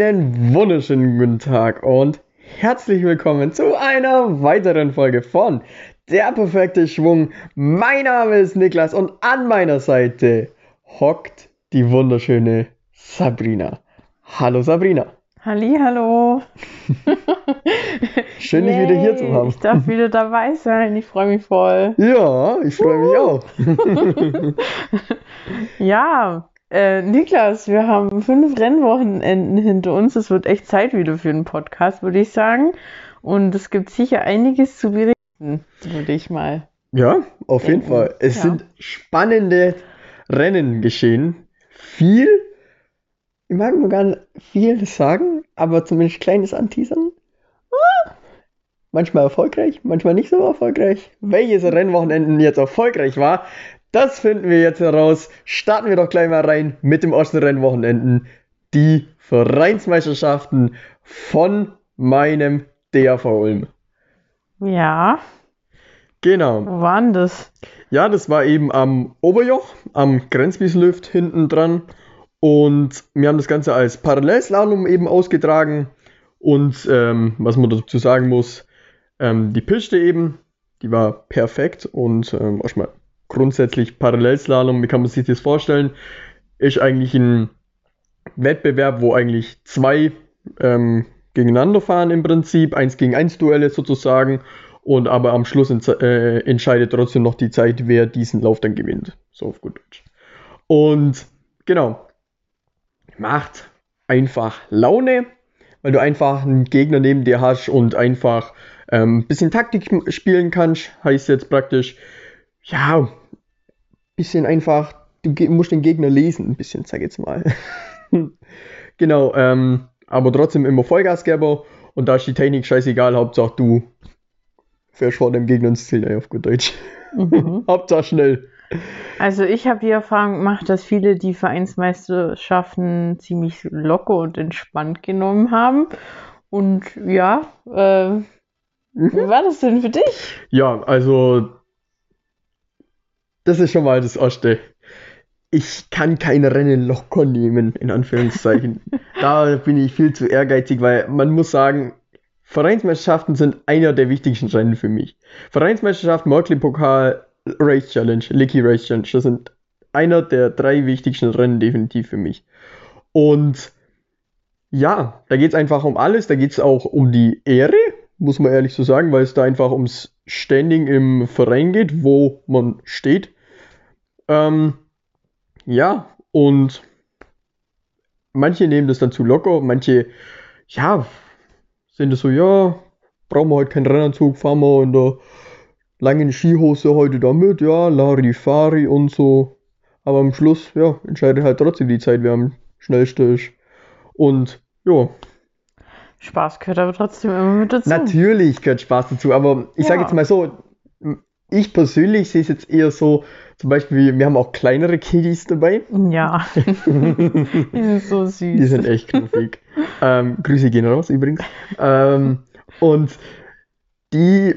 Einen wunderschönen guten Tag und herzlich willkommen zu einer weiteren Folge von Der perfekte Schwung. Mein Name ist Niklas und an meiner Seite hockt die wunderschöne Sabrina. Hallo Sabrina. Halli, hallo. Schön, dich wieder hier zu haben. Ich darf wieder dabei sein. Ich freue mich voll. Ja, ich freue mich auch. Ja, äh, Niklas, wir haben fünf Rennwochenenden hinter uns. Es wird echt Zeit wieder für einen Podcast, würde ich sagen. Und es gibt sicher einiges zu berichten, würde ich mal. Ja, auf jeden Denken, Fall. Es ja. sind spannende Rennen geschehen. Viel, ich mag nur gar nicht viel sagen, aber zumindest kleines Anteasern. Ah, Manchmal erfolgreich, manchmal nicht so erfolgreich. Welches Rennwochenende jetzt erfolgreich war, das finden wir jetzt heraus. Starten wir doch gleich mal rein mit dem ersten Rennwochenenden. Die Vereinsmeisterschaften von meinem DAV Ulm. Ja, Genau. wo war denn das? Ja, das war eben am Oberjoch, am Grenzwieslift hinten dran. Und wir haben das Ganze als Parallelslalom eben ausgetragen. Und ähm, was man dazu sagen muss, ähm, die Piste eben, die war perfekt. Und ähm, erstmal grundsätzlich Parallelslalom, wie kann man sich das vorstellen? Ist eigentlich ein Wettbewerb, wo eigentlich zwei ähm, gegeneinander fahren im Prinzip, eins gegen eins Duelle sozusagen. Und aber am Schluss äh, entscheidet trotzdem noch die Zeit, wer diesen Lauf dann gewinnt. So auf gut Deutsch. Und genau. Macht einfach Laune, weil du einfach einen Gegner neben dir hast und einfach ähm, ein bisschen Taktik spielen kannst. Heißt jetzt praktisch, ja, bisschen einfach, du musst den Gegner lesen, ein bisschen, sag ich jetzt mal. genau, ähm, aber trotzdem immer Vollgasgeber und da ist die Technik scheißegal, Hauptsache du fährst vor dem Gegner ins Ziel, ey, auf gut Deutsch. Mhm. Hauptsache schnell. Also ich habe die Erfahrung gemacht, dass viele die Vereinsmeisterschaften ziemlich locker und entspannt genommen haben. Und ja, äh, wie war das denn für dich? Ja, also das ist schon mal das Erste. Ich kann keine Rennen locker nehmen, in Anführungszeichen. da bin ich viel zu ehrgeizig, weil man muss sagen, Vereinsmeisterschaften sind einer der wichtigsten Rennen für mich. Vereinsmeisterschaften, Mörkli Pokal, Race Challenge, Licky Race Challenge, das sind einer der drei wichtigsten Rennen definitiv für mich. Und ja, da geht es einfach um alles, da geht es auch um die Ehre, muss man ehrlich so sagen, weil es da einfach ums Standing im Verein geht, wo man steht. Ähm, ja, und manche nehmen das dann zu locker, manche, ja, sind es so, ja, brauchen wir heute keinen Rennanzug, fahren wir in der langen Skihose heute da mit, ja, Larifari und so. Aber am Schluss, ja, entscheidet halt trotzdem die Zeit, wer am schnellsten ist. Und ja, Spaß gehört aber trotzdem immer mit dazu. Natürlich gehört Spaß dazu, aber ich sage Ja. jetzt mal so, ich persönlich sehe es jetzt eher so, zum Beispiel, wir haben auch kleinere Kiddies dabei. Ja, die sind so süß. Die sind echt knuffig. ähm, Grüße gehen raus übrigens. Ähm, und die,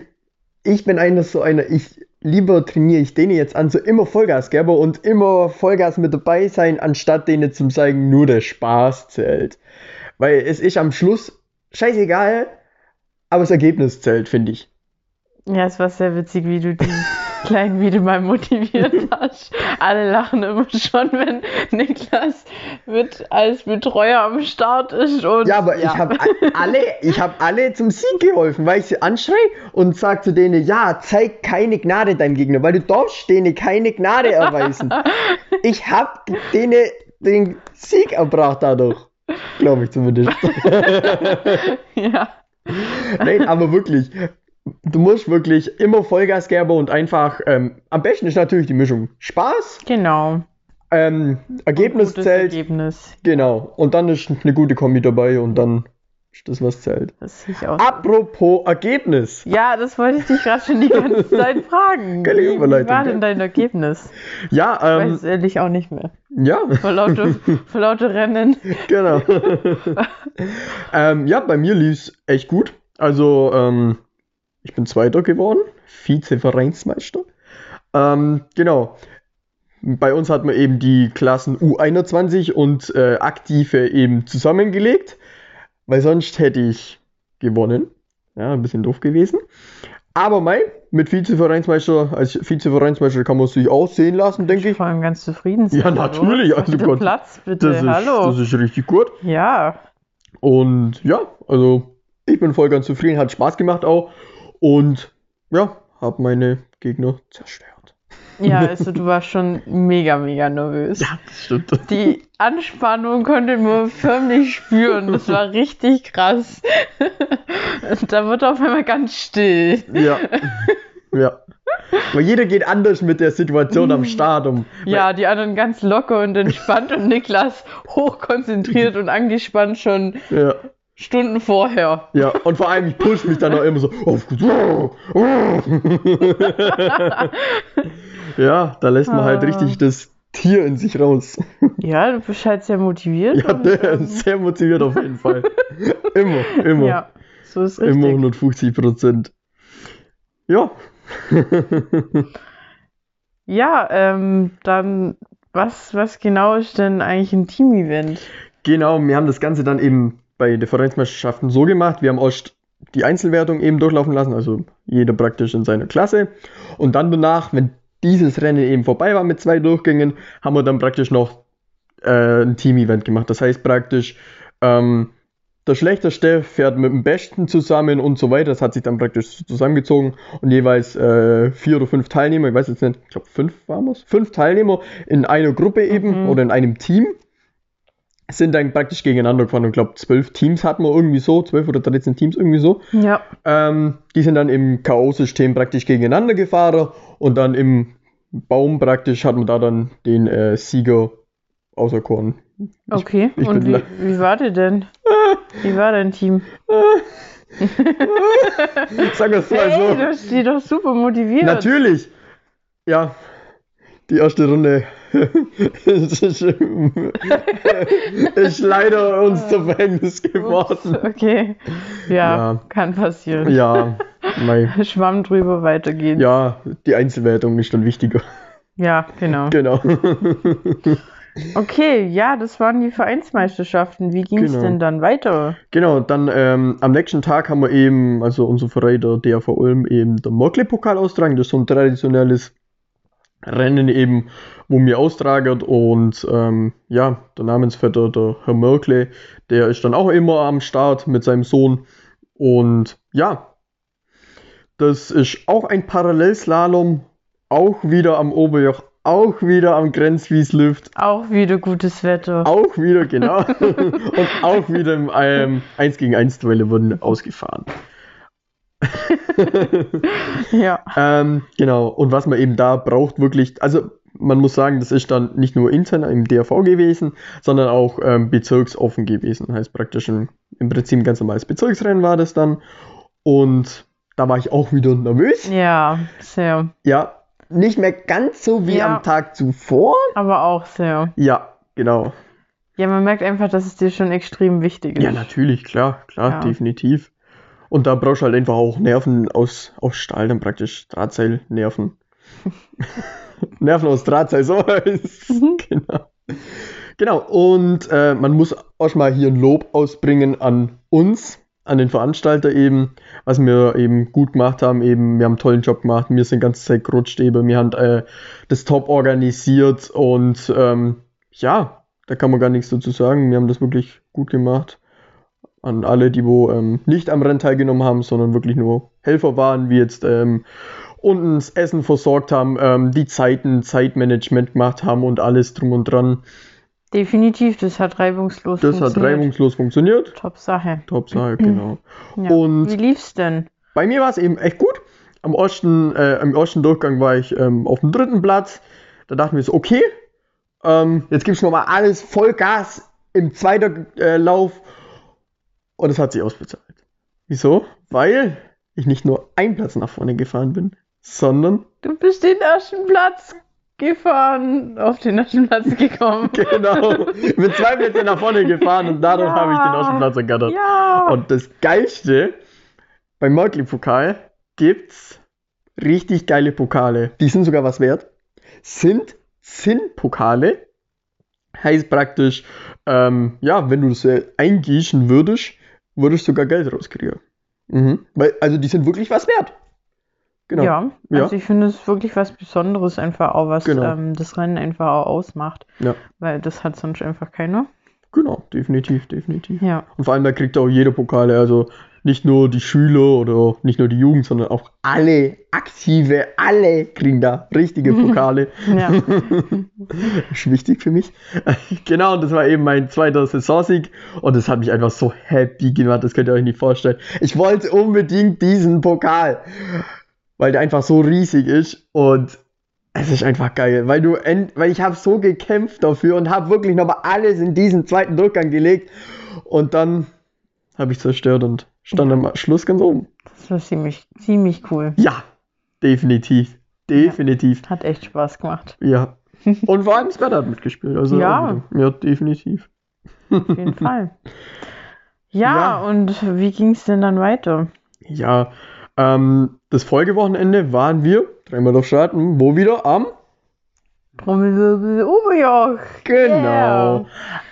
ich bin einer so einer, ich lieber trainiere ich denen jetzt an, so immer Vollgasgeber und immer Vollgas mit dabei sein, anstatt denen zum sagen, nur der Spaß zählt. Weil es ist am Schluss scheißegal, aber das Ergebnis zählt, finde ich. Ja, es war sehr witzig, wie du die Kleinen wieder mal motiviert hast. Alle lachen immer schon, wenn Niklas mit als Betreuer am Start ist. Und, Ja, aber ich habe alle, ich habe alle zum Sieg geholfen, weil ich sie anschreie und sag zu denen, ja, zeig keine Gnade deinem Gegner, weil du darfst denen keine Gnade erweisen. ich habe denen den Sieg erbracht dadurch. Glaube ich zumindest. ja. Nein, aber wirklich. Du musst wirklich immer Vollgas geben und einfach, ähm, am besten ist natürlich die Mischung. Spaß, Genau. ähm, Ergebnis zählt, Ergebnis. genau. Und dann ist eine gute Kombi dabei und dann ist das, was zählt. Das sehe ich auch. Apropos Ergebnis. Ja, das wollte ich dich gerade schon die ganze Zeit fragen. Geile Wie, wie war denn dein Ergebnis? Ja, Ich ähm, weiß es ehrlich auch nicht mehr. ja, Vor lauter, vor lauter Rennen. genau. ähm, ja, bei mir lief es echt gut. Also, ähm, ich bin Zweiter geworden, Vize-Vereinsmeister. Ähm, genau. bei uns hat man eben die Klassen U21 und äh, Aktive eben zusammengelegt, weil sonst hätte ich gewonnen. Ja, ein bisschen doof gewesen. Aber Mai, mit Vizevereinsmeister, als Vizevereinsmeister kann man sich auch sehen lassen, denke ich. Vor allem ganz zufrieden sein. Ja, natürlich. Also Also Gott, Platz, bitte. das, ist, Hallo. das ist richtig gut. ja. Und ja, also ich bin voll ganz zufrieden, hat Spaß gemacht auch. Und ja, habe meine Gegner zerstört. Ja, also du warst schon mega, mega nervös. Ja, das stimmt. Die Anspannung konnte man förmlich spüren. Das war richtig krass. da wird auf einmal ganz still. Ja. ja. Weil jeder geht anders mit der Situation am Start um. Ja, die anderen ganz locker und entspannt und Niklas hochkonzentriert und angespannt schon Ja. Stunden vorher. Ja, und vor allem, ich push mich dann auch immer so. Auf, ja, da lässt man halt Ah. richtig das Tier in sich raus. Ja, du bist halt sehr motiviert. Ja, ähm, ist sehr motiviert auf jeden Fall. Immer, immer. Ja, so ist immer richtig. 150 Prozent. Ja. Ja, ähm, dann, was, was genau ist denn eigentlich ein Team-Event? Genau, wir haben das Ganze dann eben bei Differenzmeisterschaften so gemacht. Wir haben erst die Einzelwertung eben durchlaufen lassen, also jeder praktisch in seiner Klasse. Und dann danach, wenn dieses Rennen eben vorbei war mit zwei Durchgängen, haben wir dann praktisch noch äh, ein Team-Event gemacht. Das heißt praktisch, ähm, der Schlechteste fährt mit dem Besten zusammen und so weiter. Das hat sich dann praktisch zusammengezogen und jeweils äh, vier oder fünf Teilnehmer, ich weiß jetzt nicht, ich glaube fünf waren es, fünf Teilnehmer in einer Gruppe eben Mhm. oder in einem Team sind dann praktisch gegeneinander gefahren. Und ich glaube, zwölf Teams hatten wir irgendwie so, zwölf oder 13 Teams irgendwie so. Ja, Ähm, die sind dann im K.O.-System praktisch gegeneinander gefahren und dann im Baum praktisch hat man da dann den äh, Sieger auserkoren. okay. ich und wie, wie war der denn? Wie war dein Team? Sag das mal Hey, so. du die doch super motiviert. Natürlich. Ja, die erste Runde ist leider uns zum Verhängnis Ups, geworden. okay. Ja, Ja. kann passieren. Ja, mei. Schwamm drüber, weiter geht's. ja, die Einzelwertung ist dann wichtiger. Ja, genau. Genau. Okay, ja, das waren die Vereinsmeisterschaften. Wie ging's Genau. denn dann weiter? Genau, dann ähm, am nächsten Tag haben wir eben, also unser Verein, der DAV Ulm, eben der Mörkle-Pokal austragen. Das ist so ein traditionelles Rennen eben, wo wir austragen und ähm, ja, der Namensvetter, der Herr Mörkle, der ist dann auch immer am Start mit seinem Sohn und ja, das ist auch ein Parallelslalom, auch wieder am Oberjoch, auch wieder am Grenzwieslift, Auch wieder gutes Wetter. auch wieder, genau. und auch wieder im ähm, 1 gegen 1 Duelle wurden ausgefahren. Ja. Ähm, genau, und was man eben da braucht, wirklich, also man muss sagen, das ist dann nicht nur intern im DRV gewesen, sondern auch ähm, bezirksoffen gewesen. Heißt praktisch ein, im Prinzip ein ganz normales Bezirksrennen war das dann. Und da war ich auch wieder nervös. Ja, sehr. Ja, nicht mehr ganz so wie Ja. am Tag zuvor. Aber auch sehr. Ja, genau. Ja, man merkt einfach, dass es dir schon extrem wichtig ist. Ja, natürlich, klar, klar, Ja. definitiv. Und da brauchst du halt einfach auch Nerven aus, aus Stahl, dann praktisch Drahtseilnerven. Nerven aus Drahtseil, so heißt Mhm. Genau. Genau, und äh, man muss auch mal hier ein Lob ausbringen an uns, an den Veranstalter eben, was wir eben gut gemacht haben. Eben, wir haben einen tollen Job gemacht, wir sind die ganze Zeit gerutscht, eben, wir haben äh, das top organisiert und ähm, ja, da kann man gar nichts dazu sagen. Wir haben das wirklich gut gemacht. An alle, die wo ähm, nicht am Rennen teilgenommen haben, sondern wirklich nur Helfer waren, wie jetzt ähm, unten das Essen versorgt haben, ähm, die Zeiten, Zeitmanagement gemacht haben und alles drum und dran. Definitiv, das hat reibungslos Das hat funktioniert. reibungslos funktioniert. Top Sache. Top Sache, genau. Ja. Und- Wie lief's denn? Bei mir war es eben echt gut. Am ersten, äh, Im ersten Durchgang war ich ähm, auf dem dritten Platz. Da dachten wir so, okay, ähm, jetzt gibt's nochmal alles Vollgas im zweiten äh, Lauf. Und es hat sich ausbezahlt. Wieso? Weil ich nicht nur einen Platz nach vorne gefahren bin, sondern Du bist den ersten Platz gefahren, auf den ersten Platz gekommen. genau mit zwei Plätzen nach vorne gefahren und dadurch Ja. habe ich den ersten Platz ergattert. Ja. Und das Geilste, beim Mörkli-Pokal gibt's richtig geile Pokale. Die sind sogar was wert. Sind Zinnpokale. Heißt praktisch, ähm, ja, wenn du das eingießen würdest, würdest du sogar Geld rauskriegen. Mhm. Weil, also die sind wirklich was wert. Genau. Ja, Ja. also ich finde es wirklich was Besonderes, einfach auch was Genau. ähm, das Rennen einfach auch ausmacht. Ja. Weil das hat sonst einfach keiner. Genau, definitiv, definitiv. Ja. Und vor allem, da kriegt auch jeder Pokale, also nicht nur die Schüler oder nicht nur die Jugend, sondern auch alle Aktive, alle kriegen da richtige Pokale. Ist wichtig für mich. genau, und das war eben mein zweiter Saisonsieg und das hat mich einfach so happy gemacht, das könnt ihr euch nicht vorstellen. Ich wollte unbedingt diesen Pokal, weil der einfach so riesig ist und es ist einfach geil, weil du, weil ich habe so gekämpft dafür und habe wirklich nochmal alles in diesen zweiten Durchgang gelegt und dann habe ich zerstört und stand am Schluss ganz oben. Das war ziemlich, ziemlich cool. Ja, definitiv, definitiv. Hat echt Spaß gemacht. Ja. Und vor allem Sven hat mitgespielt. Also Ja. ja, definitiv. Auf jeden Fall. Ja, Ja. und wie ging es denn dann weiter? Ja, ähm, das Folgewochenende waren wir, dreimal durch starten, wo wieder am? Trommelwirbel Oberjoch. Genau. Yeah.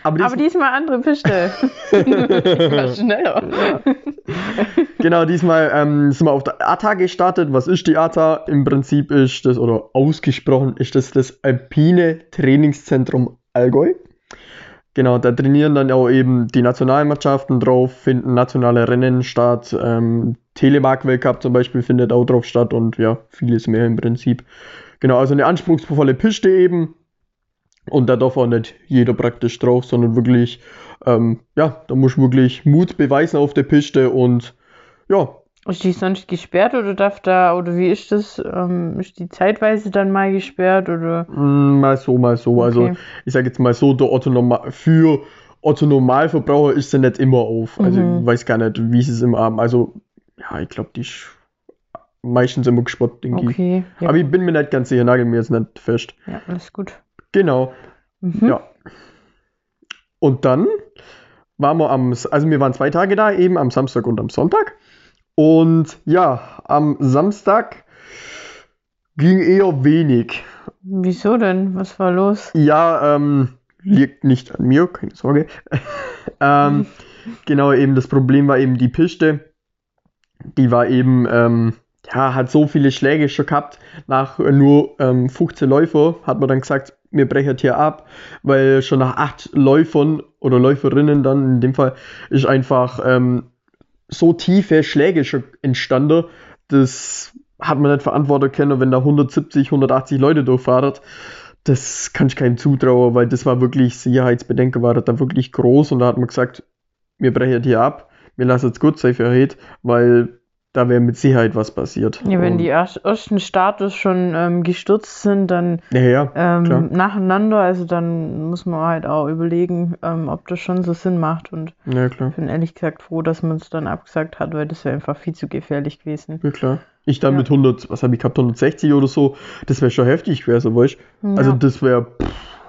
Aber, dies, Aber diesmal andere Piste. Schneller. genau, diesmal ähm, sind wir auf der ATA gestartet. Was ist die ATA? Im Prinzip ist das, oder ausgesprochen ist das das Alpine Trainingszentrum Allgäu. Genau, da trainieren dann auch eben die Nationalmannschaften drauf, finden nationale Rennen statt. Ähm, Telemark-Weltcup zum Beispiel findet auch drauf statt und ja, vieles mehr im Prinzip. Genau, also eine anspruchsvolle Piste eben. Und da darf auch nicht jeder praktisch drauf, sondern wirklich, ähm, ja, da muss wirklich Mut beweisen auf der Piste und ja, Ist die sonst gesperrt oder darf da, oder wie ist das? Ähm, ist die zeitweise dann mal gesperrt oder? mm, mal so, mal so. Also Okay. ich sage jetzt mal so, der Otto Normal für Otto Normalverbraucher ist sie nicht immer auf. Also Mhm. ich weiß gar nicht, wie sie es immer haben. Also, ja, ich glaube, die ist meistens immer gesperrt, denke ich. Okay. Ja, Aber ich bin mir nicht ganz sicher, nagel mir jetzt nicht fest. ja alles gut. Genau. Mhm. Ja. Und dann waren wir am, also wir waren zwei Tage da, eben am Samstag und am Sonntag. Und ja, am Samstag ging eher wenig. Wieso denn? Was war los? Ja, ähm, liegt nicht an mir, keine Sorge. ähm, genau, eben das Problem war eben die Piste. Die war eben, ähm, ja, hat so viele Schläge schon gehabt. Nach nur ähm, 15 Läufer hat man dann gesagt, wir brechen hier ab, weil schon nach acht Läufern oder Läuferinnen dann in dem Fall ist einfach ähm, so tiefe Schläge schon entstanden. Das hat man nicht verantworten können, wenn da 170, 180 Leute durchfahren. Das kann ich keinem zutrauen, weil das war wirklich, Sicherheitsbedenken war da wirklich groß und da hat man gesagt, wir brechen hier ab, wir lassen es gut für heute, weil da wäre mit Sicherheit was passiert. Ja, wenn die erst- ersten Starters schon ähm, gestürzt sind, dann Ja, ja, ähm, nacheinander, also dann muss man halt auch überlegen, ähm, ob das schon so Sinn macht. Und ja, klar. ich bin ehrlich gesagt froh, dass man es dann abgesagt hat, weil das wäre einfach viel zu gefährlich gewesen. Ja, klar. Ich dann mit 100, was habe ich gehabt, 160 oder so, das wäre schon heftig gewesen, weißt du? Also das wäre,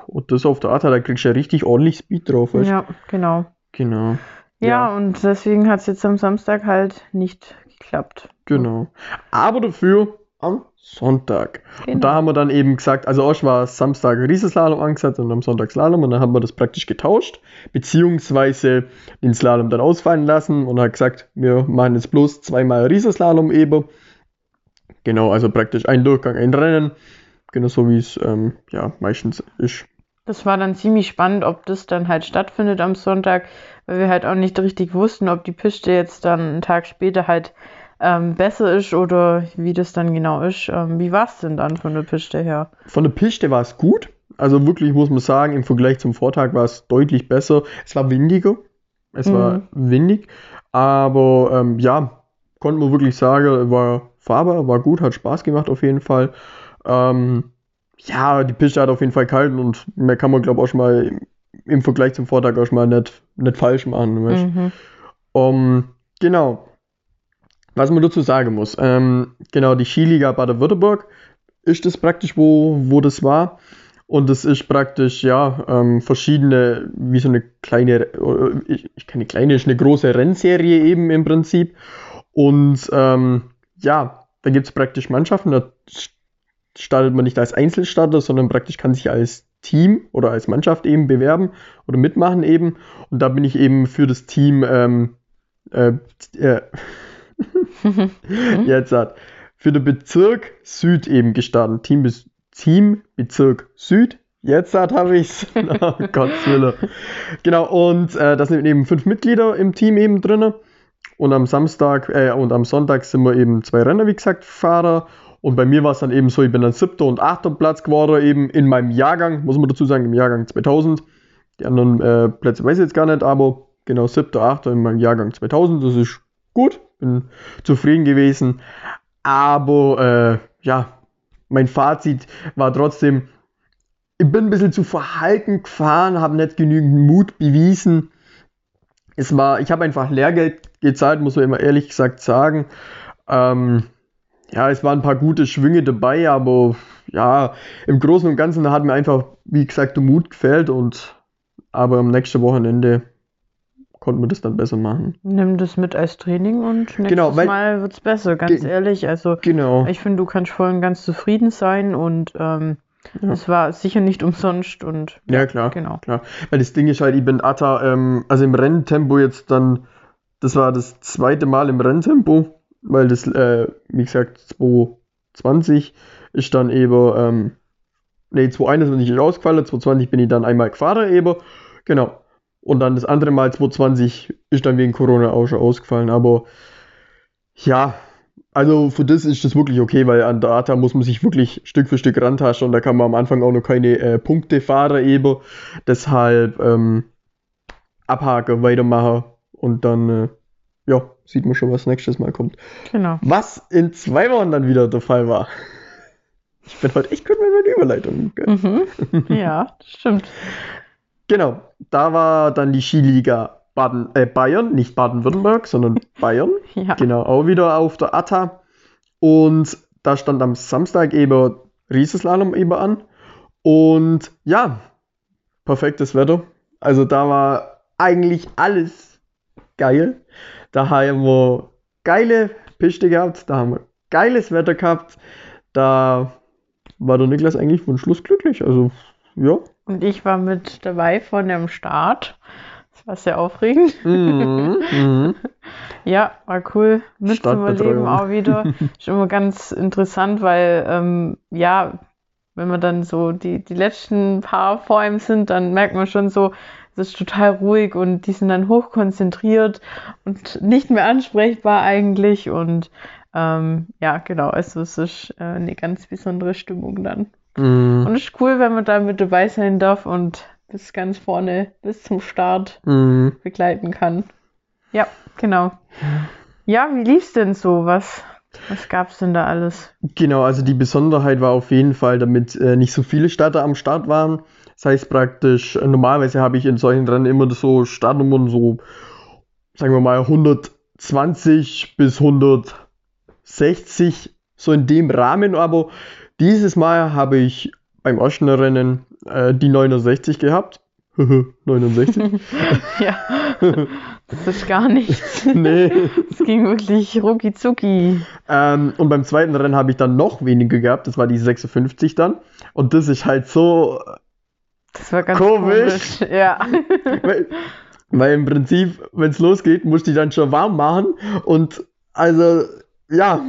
und das auf der Art, da kriegst du ja richtig ordentlich Speed drauf, weißt du? ja, genau. Genau. Ja. und deswegen hat es jetzt am Samstag halt nicht geklappt. Genau. Aber dafür am Sonntag. Genau. Und da haben wir dann eben gesagt, also erst war Samstag Riesenslalom angesetzt und am Sonntag Slalom und dann haben wir das praktisch getauscht, beziehungsweise den Slalom dann ausfallen lassen und hat gesagt, wir machen jetzt bloß zweimal Riesenslalom eben. Genau, also praktisch ein Durchgang, ein Rennen. Genau so wie es ähm, ja meistens ist. Das war dann ziemlich spannend, ob das dann halt stattfindet am Sonntag, weil wir halt auch nicht richtig wussten, ob die Piste jetzt dann einen Tag später halt ähm, besser ist oder wie das dann genau ist. Ähm, wie war es denn dann von der Piste her? Von der Piste war es gut. Also wirklich muss man sagen, im Vergleich zum Vortag war es deutlich besser. Es war windiger. Es war Mhm. windig. Aber ähm, ja, konnte man wirklich sagen, war fahrbar, war gut, hat Spaß gemacht auf jeden Fall. Ähm, ja, die Piste hat auf jeden Fall kalt und mehr kann man, glaube ich, auch schon mal im, Vergleich zum Vortag auch schon mal nicht, nicht falsch machen. Mhm. Um, genau. Was man dazu sagen muss, ähm, genau, die Skiliga Baden-Württemberg ist das praktisch, wo, wo das war. Und das ist praktisch, ja, ähm, verschiedene, wie so eine kleine, äh, ich, ich keine kleine, ist eine große Rennserie eben im Prinzip. Und ähm, ja, da gibt es praktisch Mannschaften, da startet man nicht als Einzelstarter, sondern praktisch kann sich als Team oder als Mannschaft eben bewerben oder mitmachen eben. Und da bin ich eben für das Team ähm, äh, äh, jetzt hat für den Bezirk Süd eben gestartet. Team, Team Bezirk Süd. Jetzt habe ich es. oh Gottes Willen. Genau, und äh, da sind eben fünf Mitglieder im Team eben drin. Und am Samstag äh, und am Sonntag sind wir eben zwei Renner, wie gesagt, Fahrer. Und bei mir war es dann eben so, ich bin dann siebter und achter Platz geworden, eben in meinem Jahrgang, muss man dazu sagen, im Jahrgang 2000. Die anderen äh, Plätze weiß ich jetzt gar nicht, aber genau siebter, achter in meinem Jahrgang 2000, das ist gut, bin zufrieden gewesen. Aber äh, ja, mein Fazit war trotzdem, ich bin ein bisschen zu verhalten gefahren, habe nicht genügend Mut bewiesen. Es war, ich habe einfach Lehrgeld gezahlt, muss man immer ehrlich gesagt sagen. Ähm, ja, es waren ein paar gute Schwünge dabei, aber ja, im Großen und Ganzen hat mir einfach, wie gesagt, der Mut gefällt und aber am nächsten Wochenende konnten wir das dann besser machen. Nimm das mit als Training und nächstes Genau, weil- Mal wird es besser, ganz ehrlich. Also Genau. ich finde, du kannst voll und ganz zufrieden sein und ähm, Ja. es war sicher nicht umsonst und Ja, klar. genau. Klar. Weil das Ding ist halt, ich bin Atta, ähm, also im Renntempo jetzt dann, das war das zweite Mal im Renntempo, weil das, äh, wie gesagt, 220 ist dann eben, ähm, nee, 221 ist ausgefallen, 220 bin ich dann einmal gefahren eben, genau. Und dann das andere Mal 220 ist dann wegen Corona auch schon ausgefallen, aber ja, also für das ist das wirklich okay, weil an Data muss man sich wirklich Stück für Stück rantaschen und da kann man am Anfang auch noch keine äh, Punkte fahren eben. Deshalb ähm, abhaken, weitermachen und dann äh, ja, sieht man schon, was nächstes Mal kommt. Genau. Was in zwei Wochen dann wieder der Fall war. Ich bin heute echt gut mit meinen Überleitungen. gell? Mhm. ja, das stimmt. Genau, da war dann die Skiliga Baden, äh, Bayern, nicht Baden-Württemberg, sondern Bayern. Ja. Genau, auch wieder auf der Atta. Und da stand am Samstag eben Riesenslalom eben an. Und ja, perfektes Wetter. Also da war eigentlich alles geil. Da haben wir geile Piste gehabt, da haben wir geiles Wetter gehabt. Da war der Niklas eigentlich von Schluss glücklich. Also, ja. Und ich war mit dabei von dem Start. Das war sehr aufregend. Mhm, mhm. Ja, war cool Startbetreuung. auch wieder. Ist immer ganz interessant, weil ähm, ja, wenn man dann so die, die letzten paar vor einem sind, dann merkt man schon so, es ist total ruhig und die sind dann hochkonzentriert und nicht mehr ansprechbar eigentlich. Und ähm, ja, genau, also es ist äh, eine ganz besondere Stimmung dann. Mhm. Und es ist cool, wenn man da mit dabei sein darf und bis ganz vorne, bis zum Start Mhm. begleiten kann. Ja, genau. Ja, wie lief's denn so? Was, was gab's denn da alles? Genau, also die Besonderheit war auf jeden Fall, damit äh, nicht so viele Starter am Start waren. Das heißt praktisch, äh, normalerweise habe ich in solchen Rennen immer so Startnummern so, sagen wir mal, 120 bis 160, so in dem Rahmen. Aber dieses Mal habe ich beim ersten Rennen äh, die 69 gehabt. 69? ja, das ist gar nichts. nee. Es ging wirklich rucki zucki. Ähm, und beim zweiten Rennen habe ich dann noch weniger gehabt, das war die 56 dann. Und das ist halt so, Das war ganz Komisch. komisch. Ja. weil, weil im Prinzip, wenn es losgeht, musste ich dann schon warm machen. Und also, ja,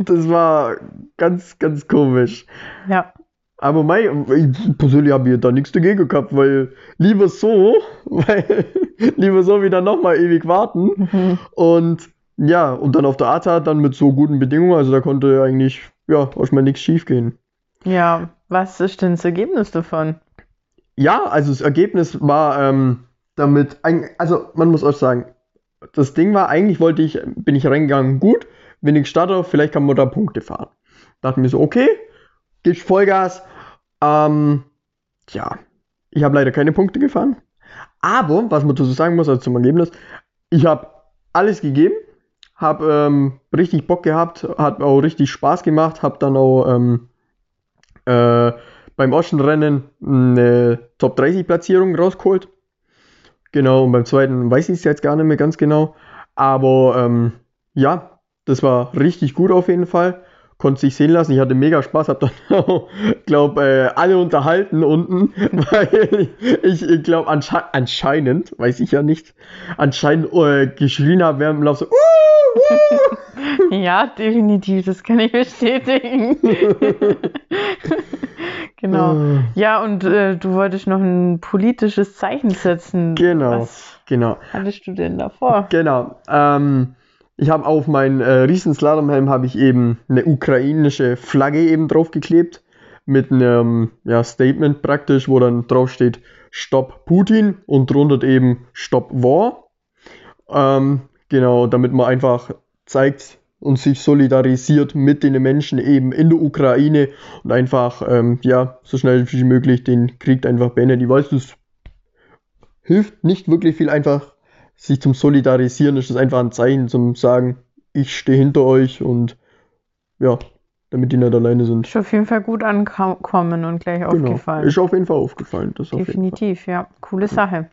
das war ganz, ganz komisch. ja. Aber mein, ich persönlich habe hier da nichts dagegen gehabt, weil lieber so, weil lieber so wieder nochmal ewig warten. Mhm. Und ja, und dann auf der ATA dann mit so guten Bedingungen, also da konnte eigentlich, ja, erstmal nichts schief gehen. Ja, was ist denn das Ergebnis davon? Ja, also das Ergebnis war ähm, damit, ein- also man muss auch sagen, das Ding war, eigentlich wollte ich, bin ich reingegangen, gut, wenig Starter, vielleicht kann man da Punkte fahren. Dachte mir so, okay, gibst Vollgas. Ähm, ja, ich habe leider keine Punkte gefahren. Aber, was man dazu sagen muss, also zum Ergebnis, ich habe alles gegeben, habe ähm, richtig Bock gehabt, hat auch richtig Spaß gemacht, habe dann auch ähm, äh, beim ersten Rennen eine Top 30 Platzierung rausgeholt. Genau, und beim zweiten weiß ich es jetzt gar nicht mehr ganz genau. Aber ähm, ja, das war richtig gut auf jeden Fall. konnte sich sehen lassen. Ich hatte mega Spaß, habe dann glaube äh, alle unterhalten unten, weil ich, ich glaube ansche anscheinend, weiß ich ja nicht, anscheinend äh, geschrien habe während dem Lauf so. Uh. Ja, definitiv, das kann ich bestätigen. genau. Ah. Ja, und äh, du wolltest noch ein politisches Zeichen setzen. Genau, Was genau. hattest du denn davor? Genau. Ähm, ich habe auf meinen äh, Riesenslalomhelm habe ich eben eine ukrainische Flagge eben draufgeklebt mit einem ja, Statement praktisch, wo dann drauf steht Stop Putin und drunter eben Stop War. Ähm, genau, damit man einfach zeigt und sich solidarisiert mit den Menschen eben in der Ukraine und einfach ähm, ja so schnell wie möglich den Krieg einfach beendet. Ich weiß, das hilft nicht wirklich viel einfach sich zum Solidarisieren ist das einfach ein Zeichen zum Sagen, ich stehe hinter euch und ja, damit die nicht alleine sind. Ist auf jeden Fall gut ankommen und gleich Genau. aufgefallen. Ist auf jeden Fall aufgefallen. Das auf jeden Fall. Definitiv, ja. Coole Sache.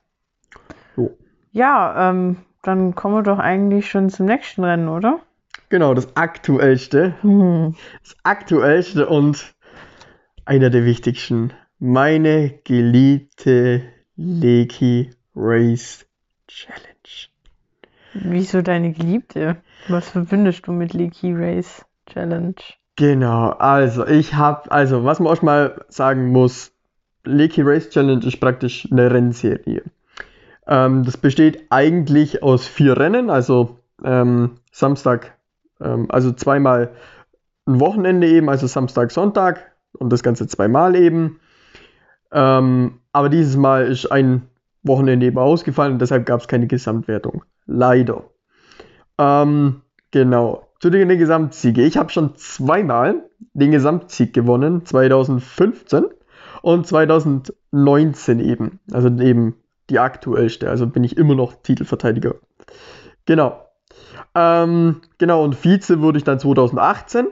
Jo. Ja, ähm, dann kommen wir doch eigentlich schon zum nächsten Rennen, oder? Genau, das aktuellste, Hm. das aktuellste und einer der wichtigsten. Meine geliebte Leki Race Challenge. Wieso deine Geliebte? Was verbindest du mit Leaky Race Challenge? Genau, also ich habe, also was man auch mal sagen muss, Leaky Race Challenge ist praktisch eine Rennserie. Ähm, das besteht eigentlich aus vier Rennen, also ähm, Samstag, ähm, also zweimal ein Wochenende eben, also Samstag, Sonntag und das Ganze zweimal eben. Ähm, aber dieses Mal ist ein Wochenende eben ausgefallen und deshalb gab es keine Gesamtwertung. Leider. Ähm, genau. Zu den Gesamtsiege. Ich habe schon zweimal den Gesamtsieg gewonnen, 2015 und 2019 eben. Also eben die aktuellste. Also bin ich immer noch Titelverteidiger. Genau. Ähm, genau, und Vize wurde ich dann 2018.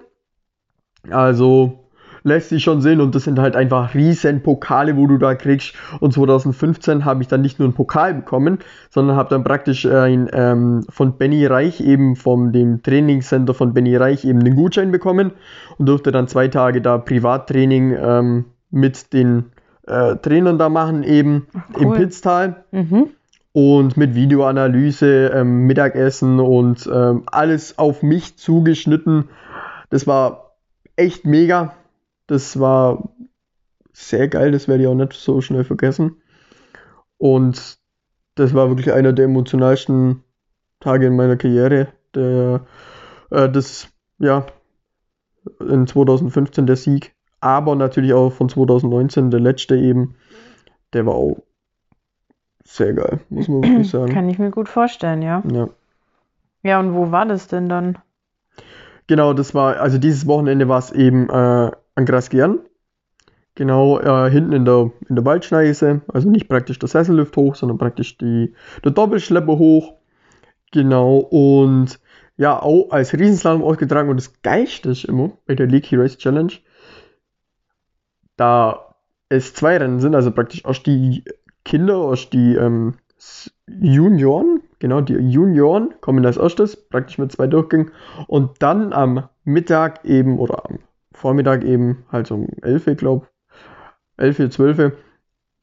Also lässt sich schon sehen und das sind halt einfach riesen Pokale, wo du da kriegst. Und 2015 habe ich dann nicht nur einen Pokal bekommen, sondern habe dann praktisch ein, ähm, von Benny Reich eben vom dem Trainingscenter von Benny Reich eben den Gutschein bekommen und durfte dann zwei Tage da Privattraining ähm, mit den äh, Trainern da machen eben im cool. Pitztal Mhm. und mit Videoanalyse, ähm, Mittagessen und ähm, alles auf mich zugeschnitten. Das war echt mega. Das war sehr geil, das werde ich auch nicht so schnell vergessen. Und das war wirklich einer der emotionalsten Tage in meiner Karriere. Der, äh, das, ja, in 2015 der Sieg, aber natürlich auch von 2019 der letzte eben. Der war auch sehr geil, muss man wirklich sagen. Kann ich mir gut vorstellen, ja. Ja. Ja, und wo war das denn dann? Genau, das war, also dieses Wochenende war es eben äh, an Grasgern. Genau, äh, hinten in der, in der Waldschneise. Also nicht praktisch der Sessellift hoch, sondern praktisch die, der Doppelschlepper hoch. Genau, und ja, auch als Riesenslalom ausgetragen. Und das Geilste ist immer bei der Leaky Race Challenge, da es zwei Rennen sind, also praktisch auch die Kinder, auch die ähm, Junioren, genau, die Junioren kommen als erstes, praktisch mit zwei Durchgängen. Und dann am Mittag eben oder am Vormittag eben, halt um 11, glaube 11, 12,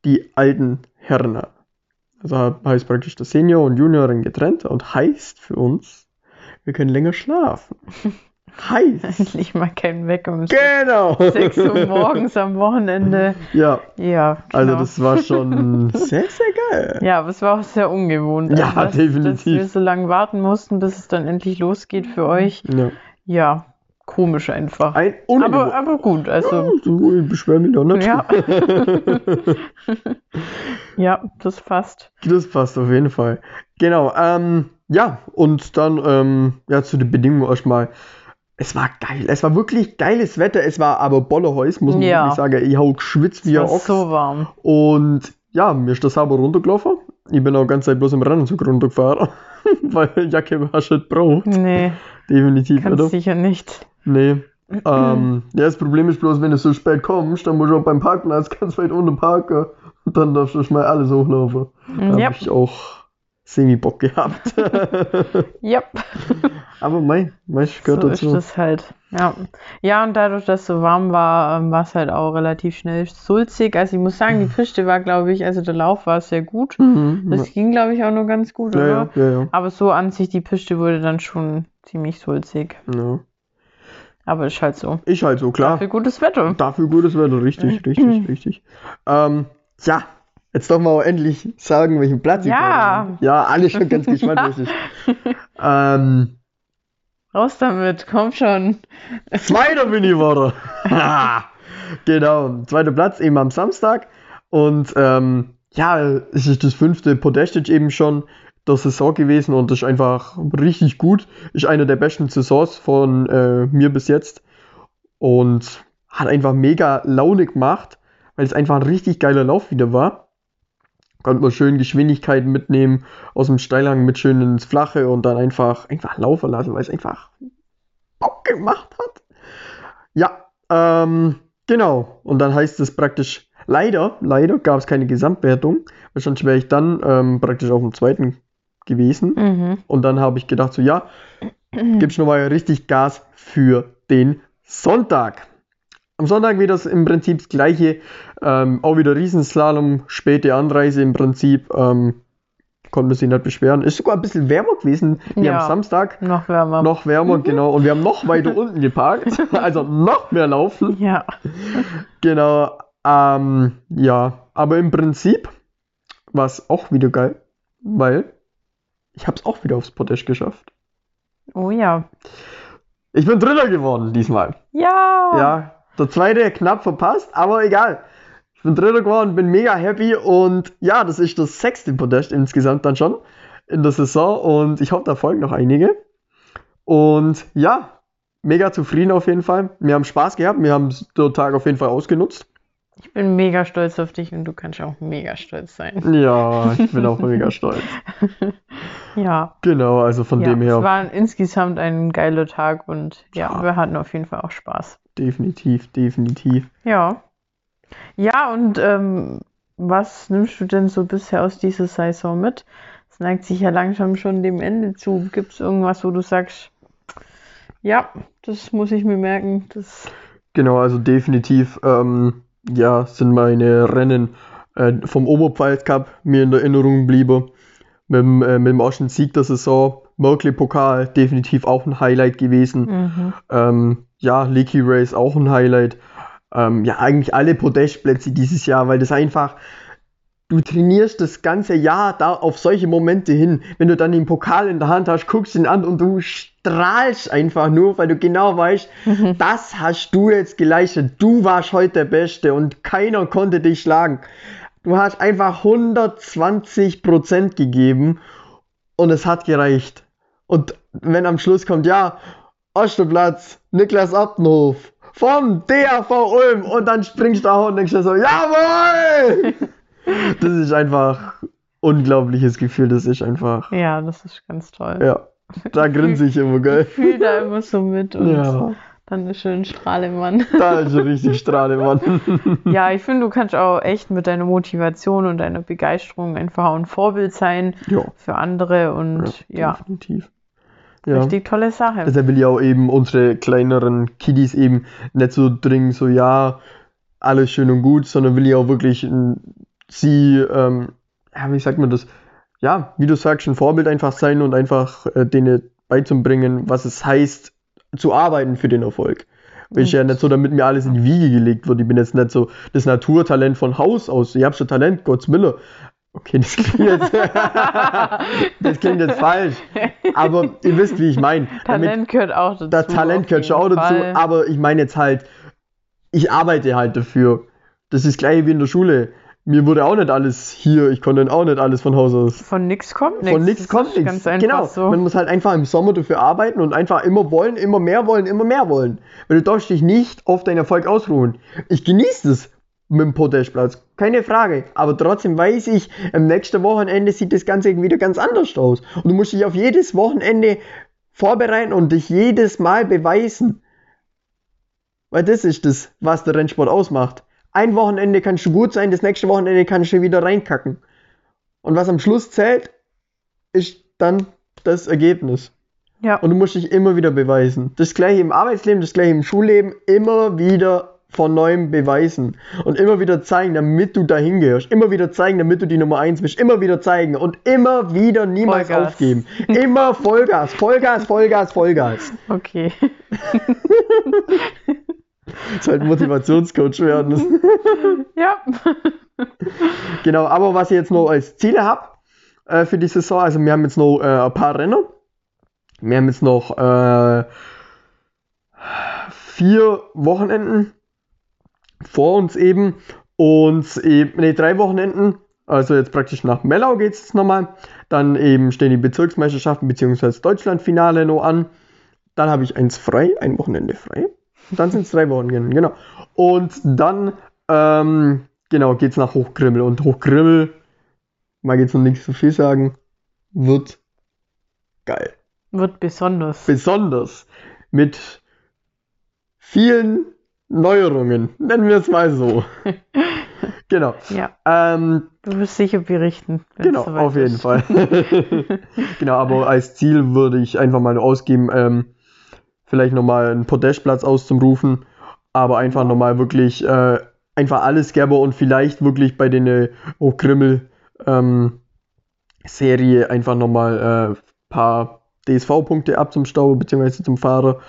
die alten Herren. Also heißt praktisch das Senior und Junioren getrennt und heißt für uns, wir können länger schlafen. heißt. Endlich mal kein Weg um Genau. 6 Uhr morgens am Wochenende. Ja, Ja, also genau. das war schon sehr, sehr geil. Ja, aber es war auch sehr ungewohnt. Ja, Also, dass, definitiv. Dass wir so lange warten mussten, bis es dann endlich losgeht für euch. Ja. Ja, komisch einfach. Ein Aber, aber gut, also So, ich beschwere mich doch nicht. ja. ja, das passt. Das passt auf jeden Fall. Genau, ähm, ja, und dann, ähm, ja, zu den Bedingungen erstmal. Es war geil, es war wirklich geiles Wetter, es war aber Bollerhäus, muss man Ja. wirklich sagen. Ich hau geschwitzt wie ein Ochs. so warm. Und ja, mir ist das sauber runtergelaufen. Ich bin auch die ganze Zeit bloß im Rennenzug runtergefahren, weil Jacke war schon braucht. Nee, Definitiv, ganz oder? sicher nicht. Nee. ähm, ja, das Problem ist bloß, wenn du so spät kommst, dann musst du auch beim Parkplatz ganz weit unten parken. Und dann darfst du schon mal alles hochlaufen. Da Ja, habe ich auch Semi-Bock gehabt. ja. Aber mei, mei, gehört so dazu. ist das halt. Ja. ja, und dadurch, dass es so warm war, ähm, war es halt auch relativ schnell sulzig. Also ich muss sagen, die Piste war, glaube ich, also der Lauf war sehr gut. Mhm, Das ging, glaube ich, auch noch ganz gut, ja, oder? ja, ja, ja, Aber so an sich, die Piste wurde dann schon ziemlich sulzig. ja. Aber ist halt so. Ich halt so, klar. Für gutes Wetter. Dafür gutes Wetter, richtig, richtig, richtig. Ähm, ja, jetzt doch mal endlich sagen, welchen Platz ich Ja. habe. Ja, alle schon ganz gespannt, was ich. Ähm, Raus damit, komm schon. Zweiter bin ich geworden. genau, zweiter Platz eben am Samstag. Und ähm, ja, es ist das fünfte Podestic eben schon der Saison gewesen und das ist einfach richtig gut. Ist eine der besten Saisons von äh, mir bis jetzt. Und hat einfach mega Laune gemacht, weil es einfach ein richtig geiler Lauf wieder war. Konnte man schön Geschwindigkeiten mitnehmen aus dem Steilhang mit schön ins Flache und dann einfach, einfach laufen lassen, weil es einfach Bock gemacht hat. Ja, ähm, genau. Und dann heißt es praktisch, leider, leider gab es keine Gesamtwertung, weil sonst wäre ich dann ähm, praktisch auf dem zweiten gewesen. Mhm. Und dann habe ich gedacht, so ja, gibt's noch mal richtig Gas für den Sonntag. Am Sonntag wieder das im Prinzip das gleiche. Ähm, auch wieder Riesenslalom, späte Anreise im Prinzip. Ähm, konnte sich nicht beschweren. Ist sogar ein bisschen wärmer gewesen wie Ja. am Samstag. Noch wärmer. Noch wärmer, genau. Und wir haben noch weiter unten geparkt. Also noch mehr laufen. Ja. Genau. Ähm, ja, aber im Prinzip war es auch wieder geil, weil ich habe es auch wieder aufs Podest geschafft. Oh ja. Ich bin Dritter geworden diesmal. Ja. Ja, der zweite knapp verpasst, aber egal. Ich bin Dritter geworden, bin mega happy und ja, das ist das sechste Podest insgesamt dann schon in der Saison und ich hoffe, da folgen noch einige. Und ja, mega zufrieden auf jeden Fall. Wir haben Spaß gehabt, wir haben den Tag auf jeden Fall ausgenutzt. Ich bin mega stolz auf dich und du kannst auch mega stolz sein. Ja, ich bin auch mega stolz. Ja. Genau, also von ja dem Es her war insgesamt ein geiler Tag und ja, Ja. wir hatten auf jeden Fall auch Spaß. Definitiv, definitiv. Ja. Ja, und ähm, was nimmst du denn so bisher aus dieser Saison mit? Es neigt sich ja langsam schon dem Ende zu. Gibt es irgendwas, wo du sagst, ja, das muss ich mir merken, das Genau, also definitiv, ähm, ja, sind meine Rennen äh, vom Oberpfalz Cup mir in der Erinnerung geblieben. Mit dem, äh, mit dem ersten Sieg der Saison. Merkley Pokal, definitiv auch ein Highlight gewesen. Mhm. Ähm, ja, Leaky Race auch ein Highlight. Ähm, ja, eigentlich alle Podestplätze dieses Jahr, weil das einfach, du trainierst das ganze Jahr da auf solche Momente hin. Wenn du dann den Pokal in der Hand hast, guckst ihn an und du strahlst einfach nur, weil du genau weißt, das hast du jetzt geleistet. Du warst heute der Beste und keiner konnte dich schlagen. Du hast einfach 120% gegeben und es hat gereicht. Und wenn am Schluss kommt, ja, erster Platz, Niklas Abtenhof vom DAV Ulm und dann springst du auch und denkst dir so, jawohl! das ist einfach unglaubliches Gefühl, das ist einfach, Ja, das ist ganz toll. ja, da grinse ich immer, Ich gell? fühle da immer so mit und Ja, dann ist schön Strahlemann. da ist er richtig strahle, Mann. Ja, ich finde, du kannst auch echt mit deiner Motivation und deiner Begeisterung einfach auch ein Vorbild sein ja, für andere und ja, definitiv. Ja. richtig tolle Sache. Deshalb will ich auch eben unsere kleineren Kiddies eben nicht so dringend so, ja, alles schön und gut, sondern will ich auch wirklich sie, ähm, ja, wie sagt man das? Ja, wie du sagst, ein Vorbild einfach sein und einfach äh, denen beizubringen, was es heißt, zu arbeiten für den Erfolg. Weil ich ja nicht so, damit mir alles in die Wiege gelegt wird. Ich bin jetzt nicht so das Naturtalent von Haus aus. Ich habe schon Talent, Gottes Wille. Okay, das klingt jetzt, das klingt jetzt falsch. Aber ihr wisst, wie ich meine. Talent gehört auch dazu. das Talent gehört schon auch dazu, aber ich meine jetzt halt, ich arbeite halt dafür. Das ist das gleiche wie in der Schule. Mir wurde auch nicht alles hier, ich konnte auch nicht alles von Haus aus. Von nix kommt nichts. Von nichts Das kommt nichts. Genau. so. Man muss halt einfach im Sommer dafür arbeiten und einfach immer wollen, immer mehr wollen, immer mehr wollen. Weil du darfst dich nicht auf deinen Erfolg ausruhen. Ich genieße es mit dem Podestplatz, keine Frage. Aber trotzdem weiß ich, am nächsten Wochenende sieht das Ganze wieder ganz anders aus. Und du musst dich auf jedes Wochenende vorbereiten und dich jedes Mal beweisen. Weil das ist das, was der Rennsport ausmacht. Ein Wochenende kannst du gut sein, das nächste Wochenende kannst du wieder reinkacken. Und was am Schluss zählt, ist dann das Ergebnis. Ja. Und du musst dich immer wieder beweisen. Das gleiche im Arbeitsleben, das gleiche im Schulleben, immer wieder von neuem beweisen. Und immer wieder zeigen, damit du dahin gehörst. Immer wieder zeigen, damit du die Nummer 1 bist. Immer wieder zeigen und immer wieder niemals Vollgas. aufgeben. Immer Vollgas, Vollgas, Vollgas, Vollgas. Okay. Ist halt Motivationscoach werden. ja. Genau, aber was ich jetzt noch als Ziele habe äh, für die Saison, also wir haben jetzt noch äh, ein paar Rennen. Wir haben jetzt noch äh, vier Wochenenden vor uns eben und eben, nee, drei Wochenenden. Also jetzt praktisch nach Mellau geht es nochmal. Dann eben stehen die Bezirksmeisterschaften bzw. Deutschlandfinale noch an. Dann habe ich eins frei, ein Wochenende frei. Dann sind es drei Wochenenden, genau. Und dann, ähm, genau, geht es nach Hochgrimmel. Und Hochgrimmel, mag jetzt noch nichts zu viel sagen, wird geil. Wird besonders. Besonders mit vielen Neuerungen, nennen wir es mal so. genau. Ja. Ähm, Du wirst sicher berichten. Genau, auf jeden ist. Fall. genau, aber als Ziel würde ich einfach mal ausgeben, ähm, vielleicht nochmal einen Podestplatz auszurufen, aber einfach nochmal wirklich äh, einfach alles gäbe und vielleicht wirklich bei den äh, Hochgrimmel ähm, Serie einfach nochmal ein äh, paar DSV-Punkte ab zum Stau bzw. zum Fahrer.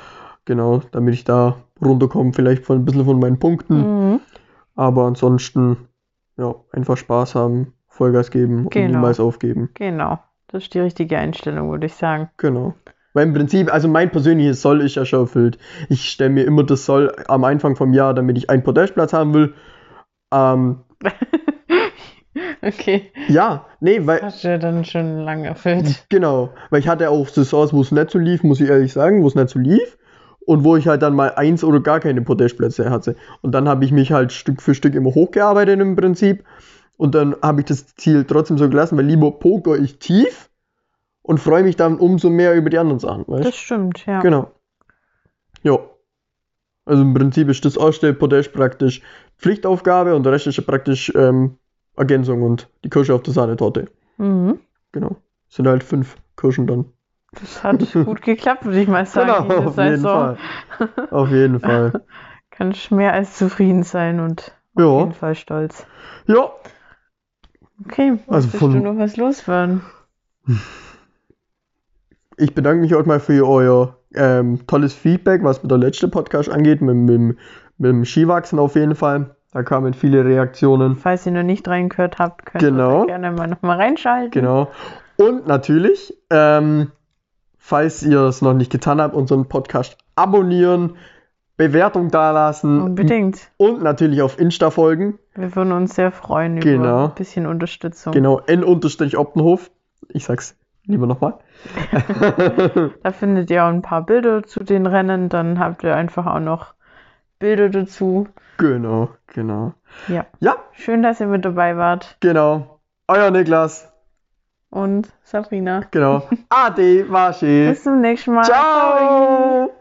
Genau, damit ich da runterkomme, vielleicht von ein bisschen von meinen Punkten. Mhm. Aber ansonsten, ja, einfach Spaß haben, Vollgas geben und Genau. niemals aufgeben. Genau. Das ist die richtige Einstellung, würde ich sagen. Genau. Weil im Prinzip, also mein persönliches Soll ist ja schon erfüllt. Ich stelle mir immer das Soll am Anfang vom Jahr, damit ich einen Podestplatz haben will. Ähm, okay. ja, nee, weil, Hast du ja dann schon lange erfüllt. genau, weil ich hatte auch Saisons, wo es nicht so lief, muss ich ehrlich sagen, wo es nicht so lief. Und wo ich halt dann mal eins oder gar keine Podestplätze hatte. Und dann habe ich mich halt Stück für Stück immer hochgearbeitet im Prinzip. Und dann habe ich das Ziel trotzdem so gelassen, weil lieber poker ich tief und freue mich dann umso mehr über die anderen Sachen. Weißt? Das stimmt, ja. Genau. Ja. Also im Prinzip ist das erste Podest praktisch Pflichtaufgabe und der Rest ist ja praktisch ähm, Ergänzung und die Kirsche auf der Sahnetorte. Mhm. Genau. Sind halt fünf Kirschen dann. Das hat gut geklappt, würde ich mal sagen. Genau, auf jeden. Fall. Auf jeden Fall. Kannst mehr als zufrieden sein und auf Ja. jeden Fall stolz. Ja, Okay, Also von- du noch was loswerden? ich bedanke mich auch mal für euer ähm, tolles Feedback, was mit der letzten Podcast angeht, mit, mit, mit dem Skiwachsen auf jeden Fall. Da kamen viele Reaktionen. Falls ihr noch nicht reingehört habt, könnt Genau. ihr gerne mal nochmal reinschalten. Genau. Und natürlich, ähm, falls ihr es noch nicht getan habt, unseren Podcast abonnieren, Bewertung dalassen Unbedingt. und natürlich auf Insta folgen. Wir würden uns sehr freuen über Genau. ein bisschen Unterstützung. Genau, n-optenhof. Ich sag's lieber nochmal. Da findet ihr auch ein paar Bilder zu den Rennen. Dann habt ihr einfach auch noch Bilder dazu. genau, genau. Ja. Ja, Schön, dass ihr mit dabei wart. genau. Euer Niklas. Und Sabrina. Genau. Ade, war schön. Bis zum nächsten Mal. Ciao.